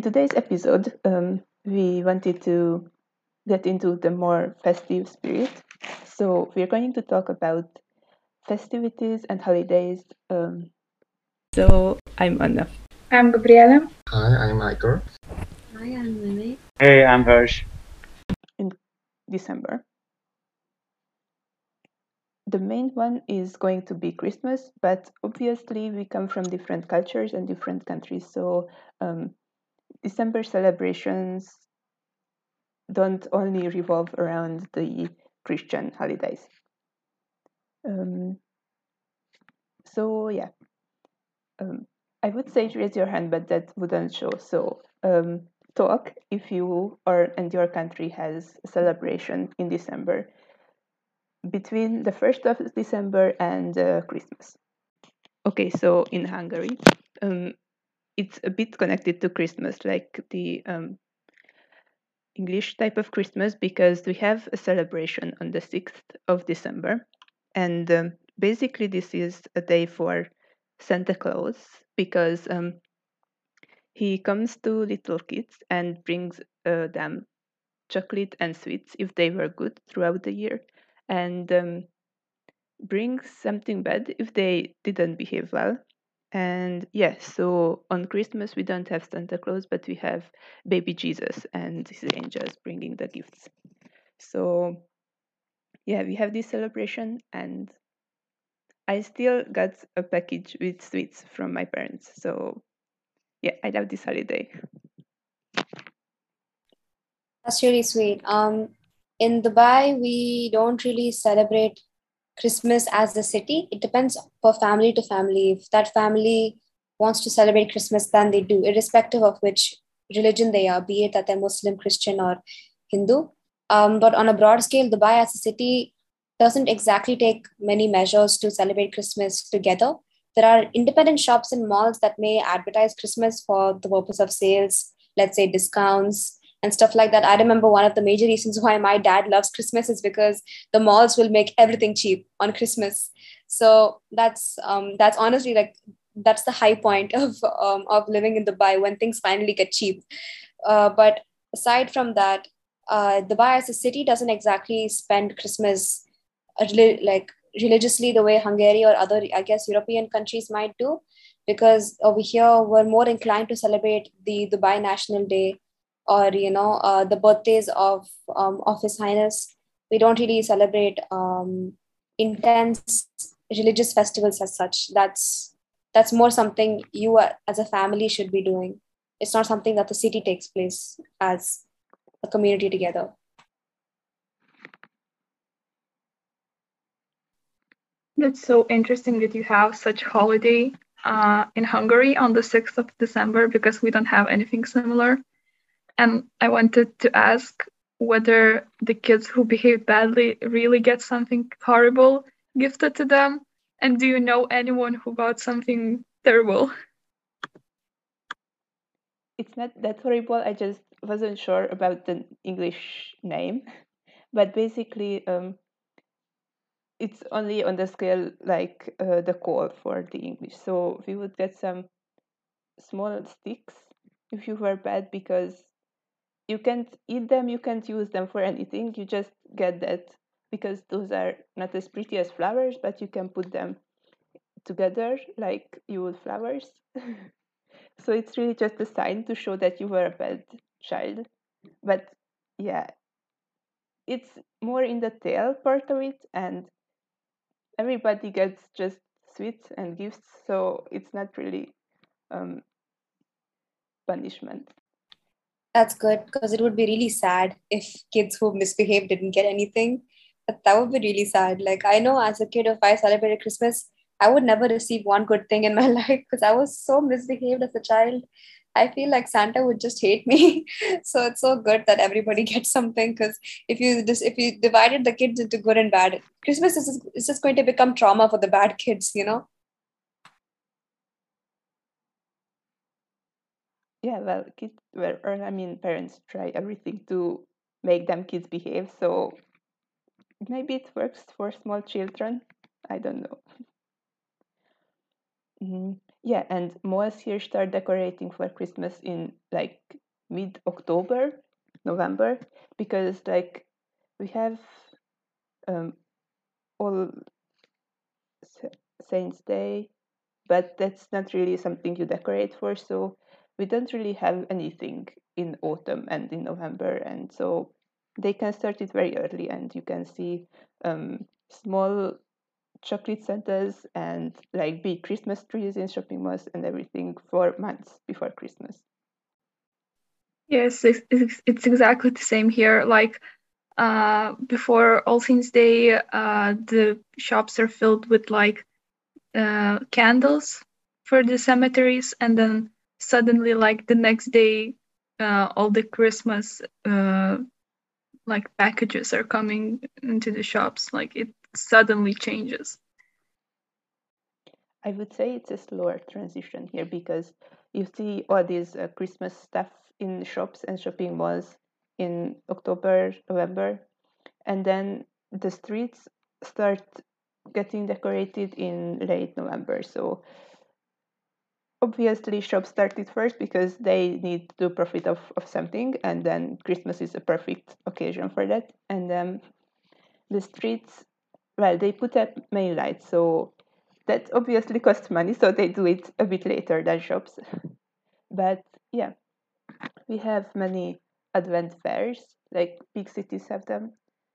in today's episode, um, we wanted to get into the more festive spirit. So we're going to talk about festivities and holidays. Um, so I'm Anna. I'm Gabriela. Hi, I'm Igor. Hi, I'm Lily. Hey, I'm Harsh. In December. The main one is going to be Christmas, but obviously we come from different cultures and different countries. So um, December celebrations don't only revolve around the Christian holidays. Um, so yeah, um, I would say raise your hand, but that wouldn't show. So um, talk if you or and your country has a celebration in December between the first of December and uh, Christmas. Okay, so in Hungary, um, it's a bit connected to Christmas, like the um, English type of Christmas, because we have a celebration on the 6th of December. And um, basically, this is a day for Santa Claus because um, he comes to little kids and brings uh, them chocolate and sweets if they were good throughout the year, and um, brings something bad if they didn't behave well. And yes, so on Christmas we don't have Santa Claus, but we have baby Jesus and his angels bringing the gifts. So yeah, we have this celebration, and I still got a package with sweets from my parents. So yeah, I love this holiday. That's really sweet. Um, in Dubai, we don't really celebrate Christmas as a city. It depends per family to family. If that family wants to celebrate Christmas, then they do, irrespective of which religion they are, be it that they're Muslim, Christian, or Hindu. Um, but on a broad scale, Dubai as a city doesn't exactly take many measures to celebrate Christmas together. There are independent shops and malls that may advertise Christmas for the purpose of sales, let's say discounts, and stuff like that. I remember one of the major reasons why my dad loves Christmas is because the malls will make everything cheap on Christmas. So that's um, that's honestly like that's the high point of um, of living in Dubai when things finally get cheap. Uh, but aside from that, uh, Dubai as a city doesn't exactly spend Christmas uh, like religiously the way Hungary or other, I guess, European countries might do, because over here we're more inclined to celebrate the Dubai National Day or you know uh, the birthdays of um, of His Highness. We don't really celebrate um, intense religious festivals as such. That's that's more something you as a family should be doing. It's not something that the city takes place as a community together. That's so interesting that you have such holiday uh, in Hungary on the 6th of December because we don't have anything similar. And I wanted to ask whether the kids who behave badly really get something horrible gifted to them. And do you know anyone who got something terrible? It's not that horrible. I just wasn't sure about the English name. But basically, um, it's only on the scale like uh, the call for the English. So we would get some small sticks if you were bad because you can't eat them, you can't use them for anything. You just get that because those are not as pretty as flowers, but you can put them together like you would flowers. so it's really just a sign to show that you were a bad child. But yeah, it's more in the tail part of it, and everybody gets just sweets and gifts, so it's not really um, punishment. That's good because it would be really sad if kids who misbehaved didn't get anything. But that would be really sad. Like I know as a kid, if I celebrated Christmas, I would never receive one good thing in my life because I was so misbehaved as a child. I feel like Santa would just hate me. so it's so good that everybody gets something because if you just if you divided the kids into good and bad, Christmas is just, is just going to become trauma for the bad kids, you know? Yeah, well, kids were, or I mean, parents try everything to make them kids behave. So maybe it works for small children. I don't know. Mm, yeah, and most here start decorating for Christmas in like mid October, November, because like we have um, all Saints Day, but that's not really something you decorate for. So we don't really have anything in autumn and in November, and so they can start it very early, and you can see um, small chocolate centers and like big Christmas trees in shopping malls and everything for months before Christmas. Yes, it's, it's exactly the same here. Like uh, before All Saints Day, uh, the shops are filled with like uh, candles for the cemeteries, and then suddenly, like the next day, uh, all the Christmas uh, like packages are coming into the shops. Like it suddenly changes. I would say it's a slower transition here because you see all these uh, Christmas stuff in shops and shopping malls in October, November, and then the streets start getting decorated in late November. So obviously shops started first because they need to profit of, of something and then Christmas is a perfect occasion for that. And then the streets well they put up main lights so that obviously costs money so they do it a bit later than shops. but yeah we have many advent fairs like big cities have them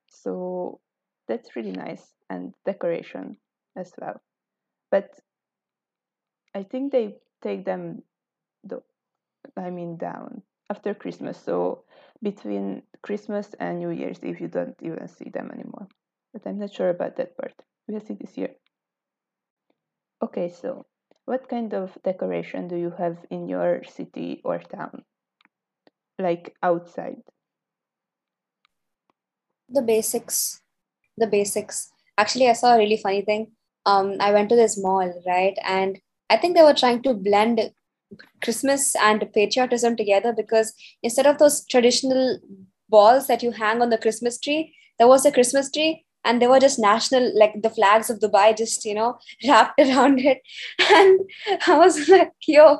so that's really nice and decoration as well but i think they take them do- i mean down after christmas. So between christmas and new year's if you don't even see them anymore. But i'm not sure about that part. We'll see this year. Okay so what kind of decoration do you have in your city or town? Like outside? The basics. The basics. Actually i saw a really funny thing. Um i went to this mall right? And i think they were trying to blend christmas and patriotism together because instead of those traditional balls that you hang on the christmas tree there was a christmas tree and they were just national like the flags of dubai just you know wrapped around it. And i was like yo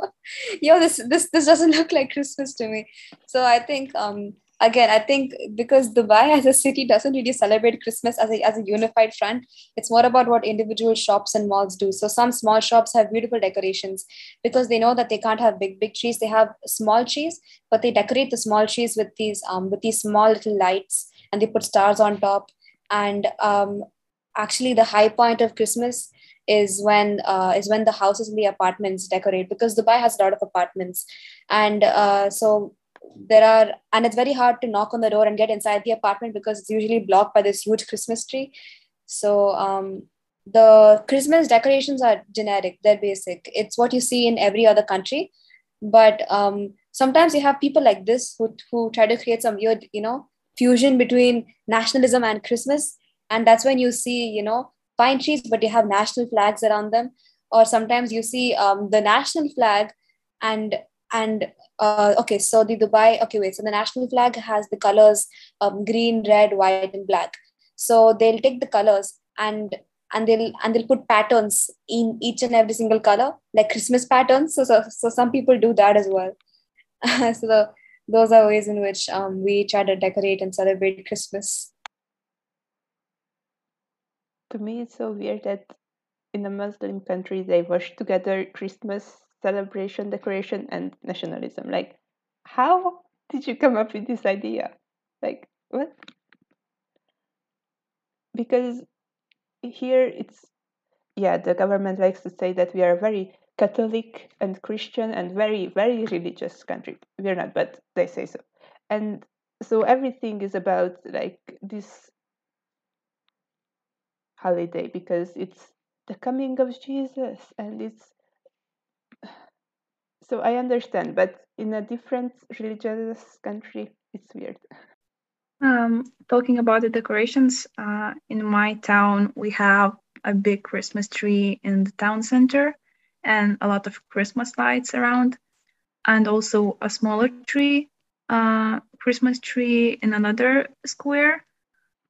yo this this this doesn't look like christmas to me. So i think um again i think because dubai as a city doesn't really celebrate christmas as a, as a unified front it's more about what individual shops and malls do. So some small shops have beautiful decorations because they know that they can't have big big trees. They have small trees but they decorate the small trees with these um with these small little lights and they put stars on top. And um actually the high point of christmas is when uh, is when the houses and the apartments decorate because dubai has a lot of apartments. And uh, so there are and it's very hard to knock on the door and get inside the apartment because it's usually blocked by this huge christmas tree. So um, the christmas decorations are generic they're basic. It's what you see in every other country. But um, sometimes you have people like this who, who try to create some weird you know fusion between nationalism and christmas. And that's when you see you know pine trees but you have national flags around them. Or sometimes you see um, the national flag and and uh, okay so the dubai okay wait so the national flag has the colors um, green red white and black. So they'll take the colors and and they'll and they'll put patterns in each and every single color like christmas patterns. So so, so some people do that as well. So the, those are ways in which um, we try to decorate and celebrate christmas. To me it's so weird that in a muslim country they wash together christmas celebration, decoration, and nationalism. Like, how did you come up with this idea? Like, what? Because here it's, yeah, the government likes to say that we are a very Catholic and Christian and very, very religious country. We're not, but they say so. And so everything is about like this holiday because it's the coming of Jesus and it's so I understand, but in a different religious country, it's weird. Um, talking about the decorations, uh, in my town, we have a big Christmas tree in the town center and a lot of Christmas lights around, and also a smaller tree, uh, Christmas tree in another square.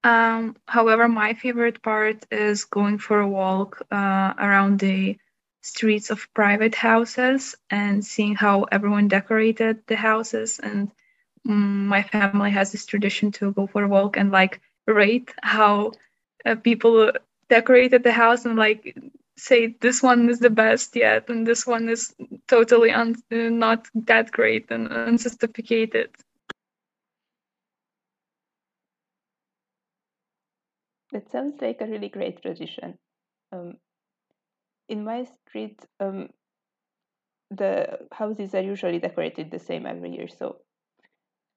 Um, however, my favorite part is going for a walk uh, around the streets of private houses and seeing how everyone decorated the houses. And um, my family has this tradition to go for a walk and like rate how uh, people decorated the house and like say this one is the best yet and this one is totally un- not that great and unsophisticated. That sounds like a really great tradition. Um, in my street um, the houses are usually decorated the same every year so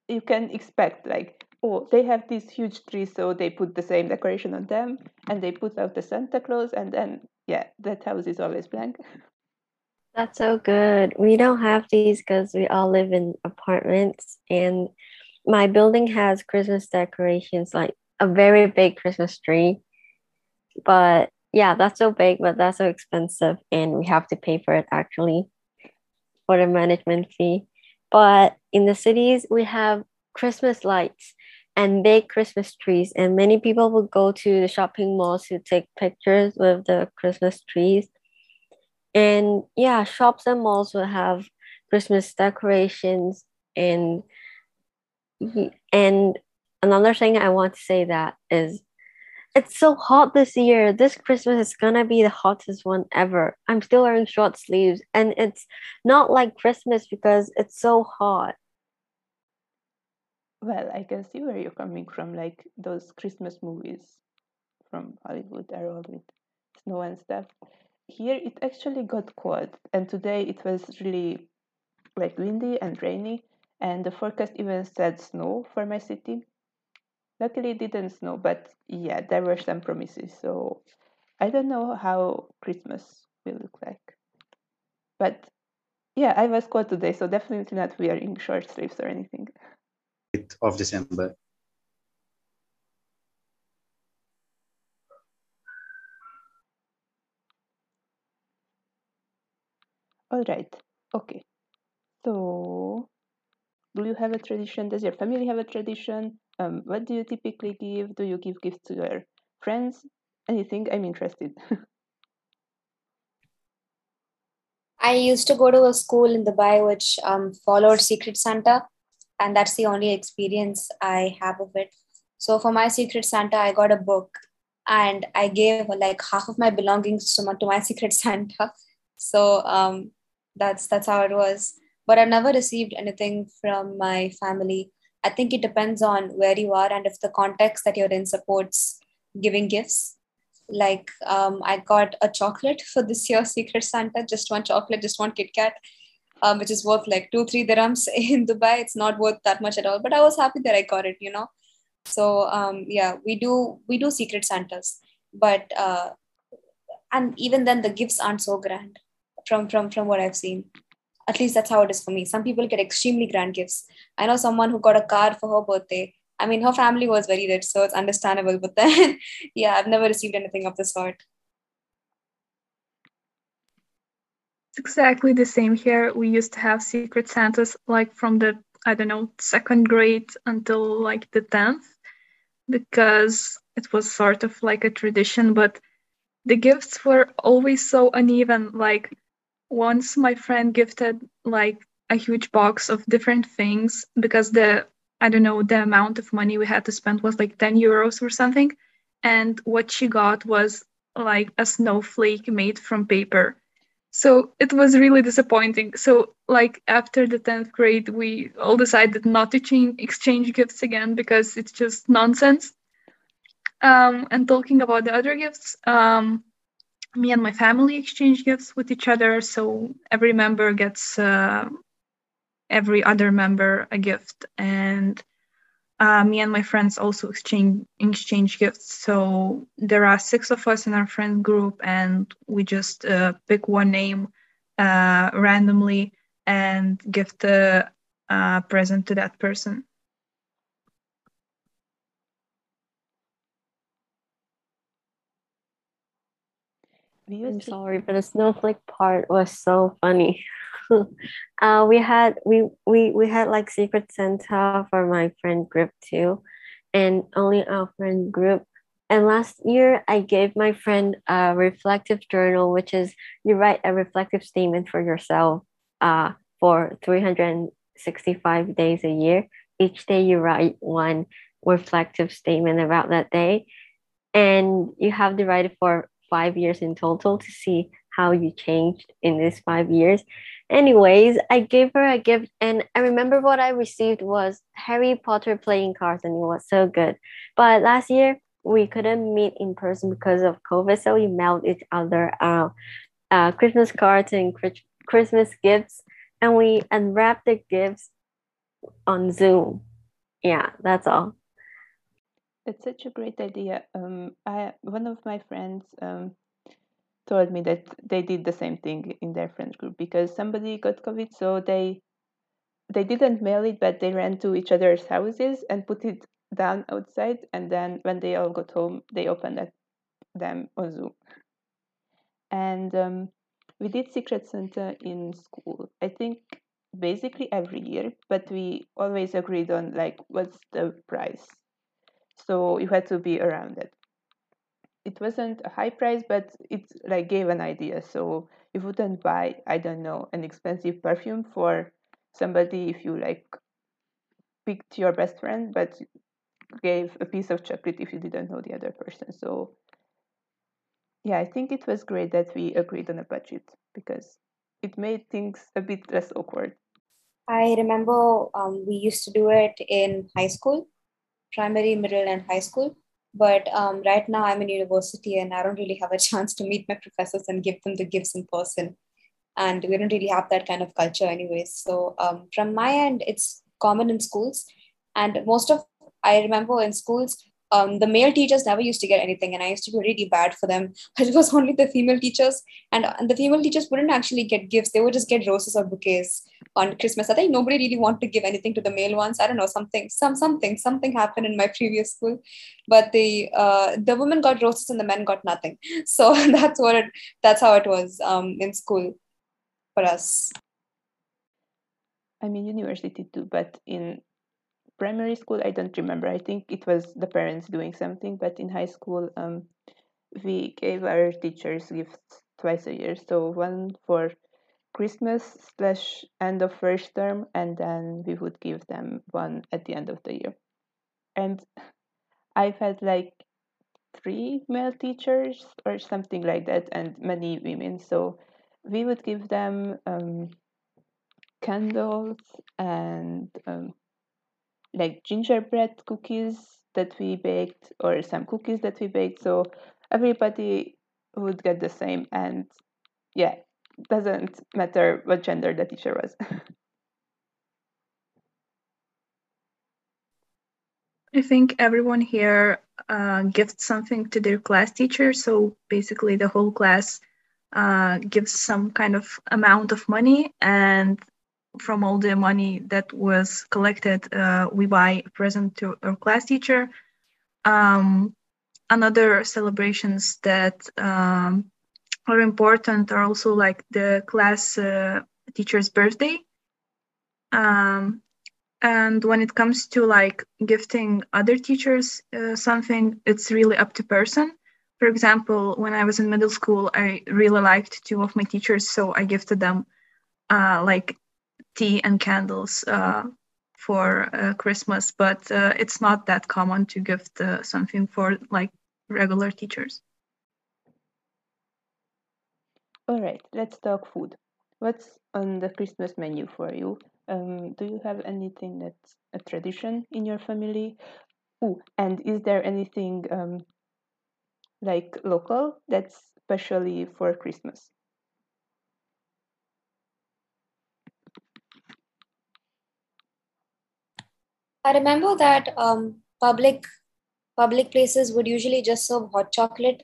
you can expect like oh they have these huge trees so they put the same decoration on them and they put out the santa claus and then yeah that house is always blank. That's so good. We don't have these because we all live in apartments and my building has christmas decorations like a very big christmas tree but yeah that's so big but that's so expensive and we have to pay for it actually for the management fee but in the cities, we have Christmas lights and big Christmas trees, and many people will go to the shopping malls to take pictures with the Christmas trees. And yeah, shops and malls will have Christmas decorations and and another thing I want to say that is it's so hot this year. This Christmas is gonna be the hottest one ever. I'm still wearing short sleeves, and it's not like Christmas because it's so hot. Well, I can see where you're coming from. Like those Christmas movies from Hollywood are all with snow and stuff. Here it actually got cold, and today it was really like windy and rainy, and the forecast even said snow for my city. Luckily, it didn't snow, but yeah, there were some promises. So I don't know how Christmas will look like. But yeah, I was cold today, so definitely not wearing short sleeves or anything. Of December. All right. Okay. So, do you have a tradition? Does your family have a tradition? Um, what do you typically give? Do you give gifts to your friends? Anything? I'm interested. I used to go to a school in Dubai which um, followed Secret Santa, and that's the only experience I have of it. So for my Secret Santa, I got a book, and I gave like half of my belongings to my, to my Secret Santa. So um, that's that's how it was. But I never received anything from my family. I think it depends on where you are and if the context that you're in supports giving gifts. Like um, I got a chocolate for this year, Secret Santa, just one chocolate, just one Kit Kat, um, which is worth like two, three dirhams in Dubai. It's not worth that much at all, but I was happy that I got it, you know. So um, yeah, we do we do Secret Santas, but uh, and even then the gifts aren't so grand from from from what I've seen at least that's how it is for me. Some people get extremely grand gifts. I know someone who got a car for her birthday. I mean her family was very rich so it's understandable but then yeah i've never received anything of the sort. It's exactly the same here. We used to have secret santas like from the i don't know second grade until like the 10th because it was sort of like a tradition but the gifts were always so uneven like once my friend gifted like a huge box of different things because the I don't know the amount of money we had to spend was like 10 euros or something. And what she got was like a snowflake made from paper. So it was really disappointing. So like after the 10th grade we all decided not to change, exchange gifts again because it's just nonsense. Um, and talking about the other gifts um, me and my family exchange gifts with each other. So every member gets uh, every other member a gift, and uh, me and my friends also exchange exchange gifts. So there are six of us in our friend group, and we just uh, pick one name uh, randomly and give the uh, present to that person. I'm sorry, but the snowflake part was so funny. uh, we had we we we had like Secret Santa for my friend group too, and only our friend group And last year, I gave my friend a reflective journal, which is you write a reflective statement for yourself uh, for 365 days a year. Each day, you write one reflective statement about that day. And you have to write it for five years in total to see how you changed in these five years. Anyways, I gave her a gift, and I remember what I received was Harry Potter playing cards, and it was so good. But last year, we couldn't meet in person because of COVID, so we mailed each other uh, uh, Christmas cards and Christmas gifts, and we unwrapped the gifts on Zoom. Yeah, that's all. It's such a great idea. Um, I one of my friends um, told me that they did the same thing in their friend group because somebody got COVID, so they they didn't mail it, but they ran to each other's houses and put it down outside, and then when they all got home, they opened it, them on Zoom. And um, we did Secret Santa in school. I think basically every year, but we always agreed on like what's the price so you had to be around it. It wasn't a high price but it like gave an idea. So you wouldn't buy i don't know an expensive perfume for somebody if you like picked your best friend but gave a piece of chocolate if you didn't know the other person. So yeah i think it was great that we agreed on a budget because it made things a bit less awkward. I remember um, we used to do it in high school primary, middle, and high school. But um, right now, I'm in university and I don't really have a chance to meet my professors and give them the gifts in person. And we don't really have that kind of culture, anyways. So, um, from my end, it's common in schools. And most of, I remember in schools, um, the male teachers never used to get anything and i used to be really bad for them it was only the female teachers. And, and the female teachers wouldn't actually get gifts. They would just get roses or bouquets on christmas. I think nobody really wanted to give anything to the male ones. I don't know something some something something happened in my previous school. But the uh, the women got roses and the men got nothing. So that's what it that's how it was um, in school for us. I mean university too but in primary school i don't remember. I think it was the parents doing something but in high school um, we gave our teachers gifts twice a year. So one for christmas slash end of first term and then we would give them one at the end of the year. And i've had like three male teachers or something like that and many women. So we would give them um, candles and um, like gingerbread cookies that we baked or some cookies that we baked. So everybody would get the same and yeah doesn't matter what gender the teacher was. I think everyone here uh, gives something to their class teacher. So basically the whole class uh, gives some kind of amount of money and from all the money that was collected, uh, we buy a present to our class teacher. Um, another celebrations that um, are important are also like the class uh, teacher's birthday. Um, and when it comes to like gifting other teachers uh, something, it's really up to person. For example, when I was in middle school, I really liked two of my teachers, so I gifted them uh, like tea and candles uh, for uh, Christmas, but uh, it's not that common to gift something for like regular teachers. All right, let's talk food. What's on the Christmas menu for you? Um, do you have anything that's a tradition in your family? Ooh, and is there anything um, like local that's specially for Christmas? I remember that um, public public places would usually just serve hot chocolate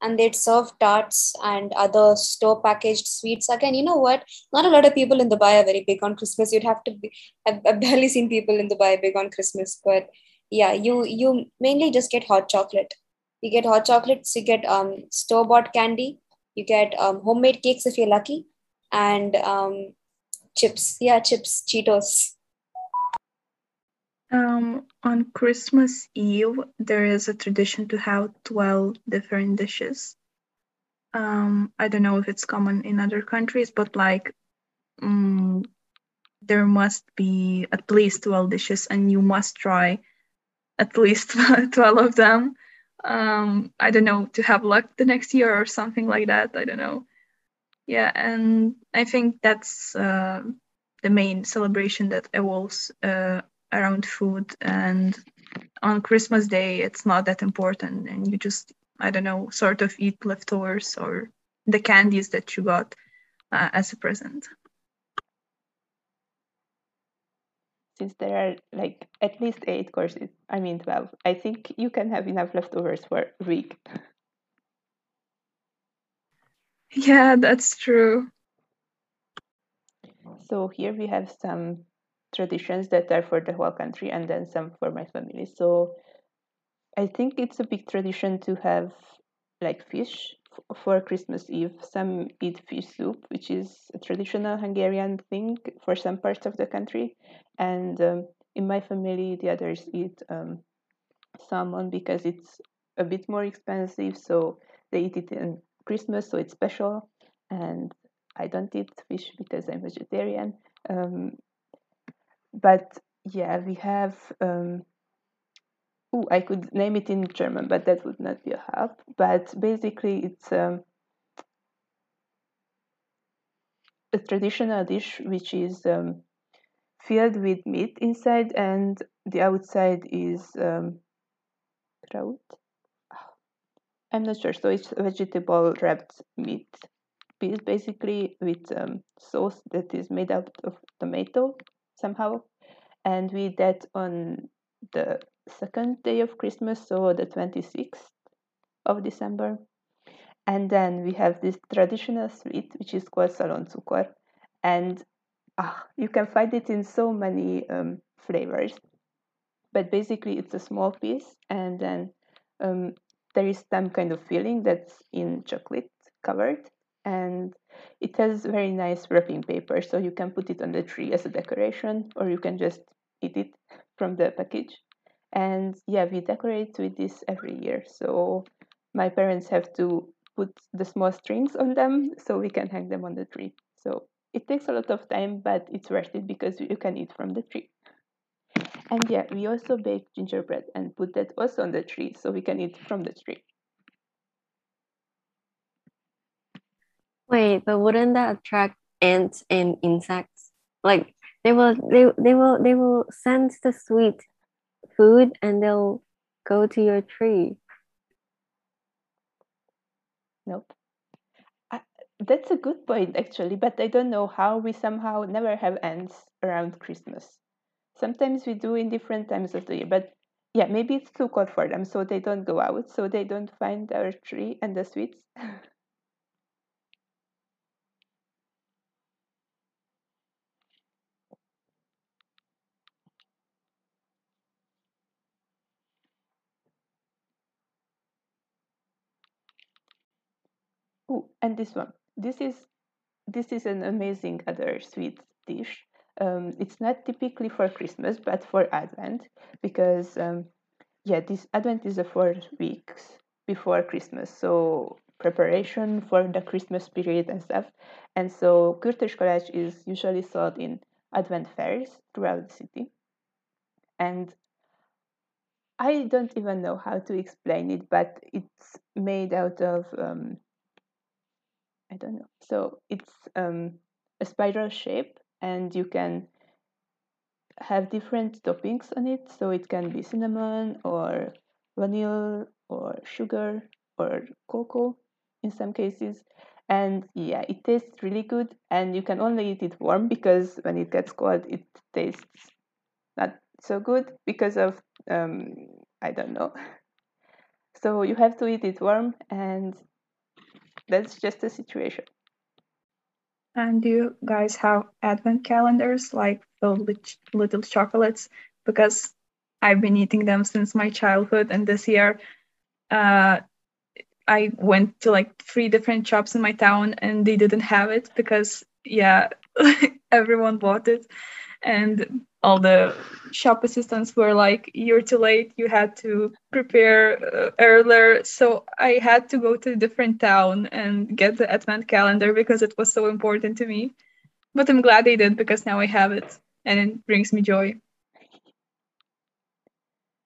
and they'd serve tarts and other store packaged sweets. Again, you know what? Not a lot of people in Dubai are very big on Christmas. You'd have to be, I've, I've barely seen people in Dubai big on Christmas, but yeah, you you mainly just get hot chocolate. You get hot chocolates, you get um, store bought candy, you get um, homemade cakes if you're lucky, and um, chips. Yeah, chips, Cheetos. Um, on Christmas Eve, there is a tradition to have 12 different dishes. Um, I don't know if it's common in other countries, but like um, there must be at least 12 dishes and you must try at least 12 of them. Um, I don't know, to have luck the next year or something like that. I don't know. Yeah, and I think that's uh, the main celebration that evolves uh, around food. And on Christmas Day, it's not that important, and you just, I don't know, sort of eat leftovers or the candies that you got uh, as a present. Since there are like at least eight courses, I mean 12, I think you can have enough leftovers for a week. Yeah, that's true. So here we have some traditions that are for the whole country and then some for my family. So I think it's a big tradition to have like fish for Christmas Eve. Some eat fish soup, which is a traditional Hungarian thing for some parts of the country. And um, in my family, the others eat um, salmon because it's a bit more expensive. So they eat it in Christmas, so it's special. And I don't eat fish because I'm vegetarian. Um, but yeah, we have. Um, oh, I could name it in German, but that would not be a help. But basically, it's um, a traditional dish which is um, filled with meat inside, and the outside is um, kraut. I'm not sure. So it's vegetable wrapped meat piece, basically with um, sauce that is made out of tomato somehow, and we did on the second day of Christmas, so the 26th of December. And then we have this traditional sweet, which is called szaloncukor. And ah, you can find it in so many um, flavors. But basically, it's a small piece, and then um, there is some kind of filling that's in chocolate covered. And it has very nice wrapping paper, so you can put it on the tree as a decoration, or you can just eat it from the package. And yeah, we decorate with this every year. So my parents have to put the small strings on them so we can hang them on the tree. So it takes a lot of time, but it's worth it because you can eat from the tree. And yeah, we also bake gingerbread and put that also on the tree so we can eat from the tree. Wait, but wouldn't that attract ants and insects? Like they will they they will they will sense the sweet food and they'll go to your tree. Nope. I, that's a good point actually, but I don't know how we somehow never have ants around Christmas. Sometimes we do in different times of the year, but yeah, maybe it's too cold for them, so they don't go out, so they don't find our tree and the sweets. Oh, and this one. This is this is an amazing other sweet dish. Um, it's not typically for Christmas, but for Advent, because um, yeah, this Advent is the four weeks before Christmas, so preparation for the Christmas period and stuff. And so Kürtös Kalács is usually sold in Advent fairs throughout the city. And I don't even know how to explain it, but it's made out of um, I don't know. So it's um, a spiral shape, and you can have different toppings on it. So it can be cinnamon or vanilla or sugar or cocoa in some cases. And yeah, it tastes really good. And you can only eat it warm because when it gets cold, it tastes not so good because of, um, I don't know. So you have to eat it warm, and that's just the situation. And do you guys have advent calendars like filled with little chocolates? Because I've been eating them since my childhood, and this year, uh, I went to like three different shops in my town, and they didn't have it because yeah, everyone bought it, and all the shop assistants were like, "You're too late. You had to prepare uh, earlier." So I had to go to a different town and get the advent calendar because it was so important to me. But I'm glad they did because now I have it and it brings me joy.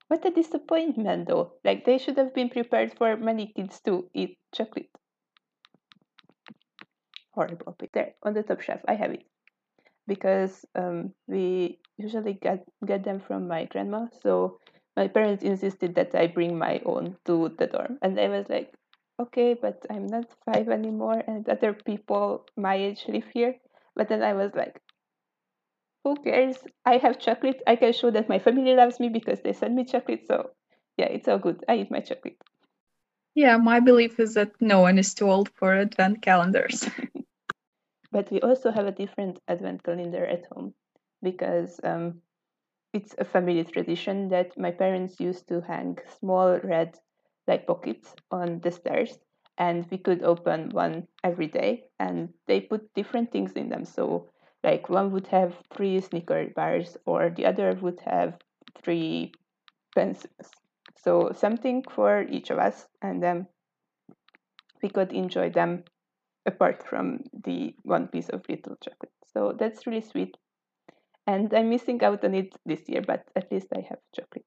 What a disappointment, though. Like, they should have been prepared for many kids to eat chocolate. Horrible. There, on the top shelf, I have it. Because um, we usually get, get them from my grandma. So my parents insisted that I bring my own to the dorm. And I was like, okay, but I'm not five anymore, and other people my age live here. But then I was like, who cares? I have chocolate. I can show that my family loves me because they send me chocolate. So yeah, it's all good. I eat my chocolate. Yeah, my belief is that no one is too old for advent calendars. but we also have a different advent calendar at home because um, it's a family tradition that my parents used to hang small red like pockets on the stairs and we could open one every day and they put different things in them. So like one would have three snicker bars or the other would have three pencils. So something for each of us and then we could enjoy them apart from the one piece of little chocolate. So that's really sweet and i'm missing out on it this year but at least i have chocolate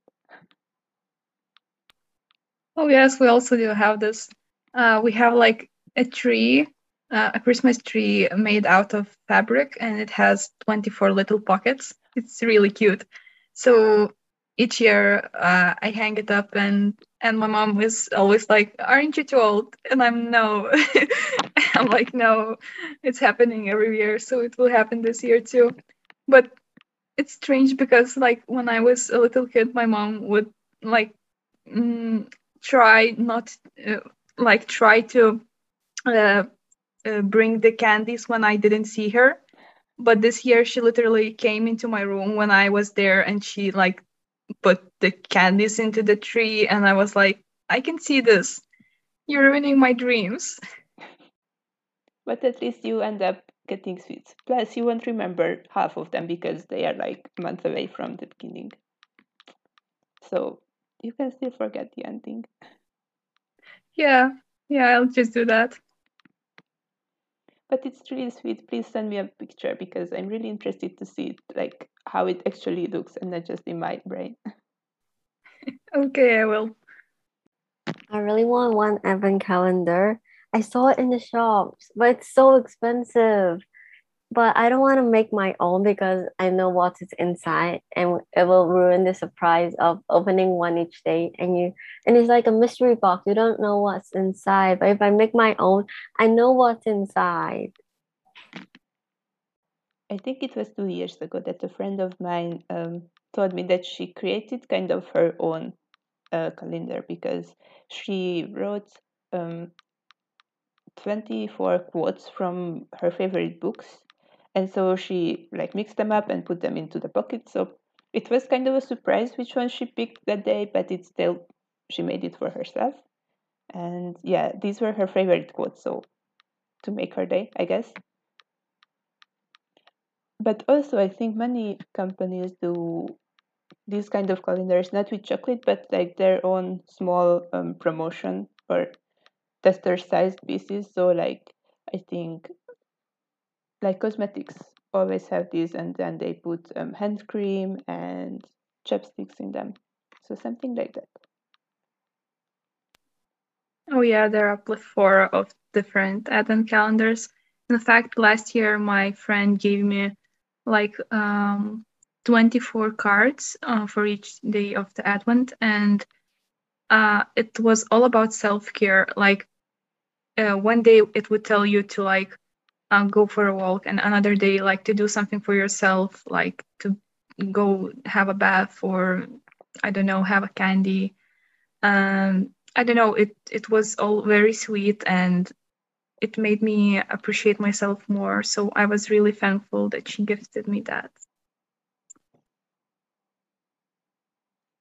oh yes we also do have this uh, we have like a tree uh, a Christmas tree made out of fabric and it has 24 little pockets. It's really cute. So each year uh, I hang it up and and my mom is always like, "Aren't you too old?" And I'm no. I'm like, "No, it's happening every year, so it will happen this year too." But it's strange because like when I was a little kid, my mom would like mm, try not uh, like try to uh, uh, bring the candies when I didn't see her. But this year, she literally came into my room when I was there and she like put the candies into the tree. And I was like, I can see this. You're ruining my dreams. But at least you end up getting sweets. Plus, you won't remember half of them because they are like months away from the beginning. So you can still forget the ending. Yeah, yeah, I'll just do that but it's really sweet. Please send me a picture because I'm really interested to see it, like how it actually looks and not just in my brain. okay, I will. I really want one advent calendar. I saw it in the shops, but it's so expensive. But I don't want to make my own because I know what is inside and it will ruin the surprise of opening one each day and you and it's like a mystery box. You don't know what's inside but if I make my own I know what's inside. I think it was two years ago that a friend of mine um, told me that she created kind of her own uh, calendar because she wrote um, 24 quotes from her favorite books. And so she like mixed them up and put them into the pocket. So it was kind of a surprise which one she picked that day but it still she made it for herself. And yeah these were her favorite quotes so to make her day i guess. But also i think many companies do these kind of calendars not with chocolate but like their own small um, promotion or tester sized pieces so like i think like cosmetics always have these and then they put um, hand cream and chapsticks in them. So something like that. Oh yeah there are plethora of different advent calendars. In fact last year my friend gave me like um, 24 cards uh, for each day of the advent and uh, it was all about self-care. Like uh, one day it would tell you to like uh, go for a walk and another day like to do something for yourself like to go have a bath or i don't know have a candy. Um i don't know it it was all very sweet and it made me appreciate myself more. So i was really thankful that she gifted me that.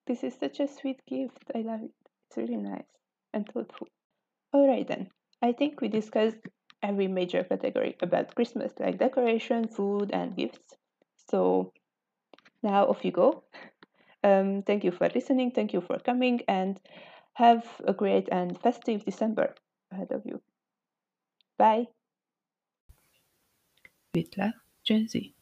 This is such a sweet gift. I love it. It's really nice and thoughtful. All right then i think we discussed every major category about Christmas, like decoration, food, and gifts. So now off you go. Um, thank you for listening. Thank you for coming, and have a great and festive December ahead of you. Bye. With love, Gen Z.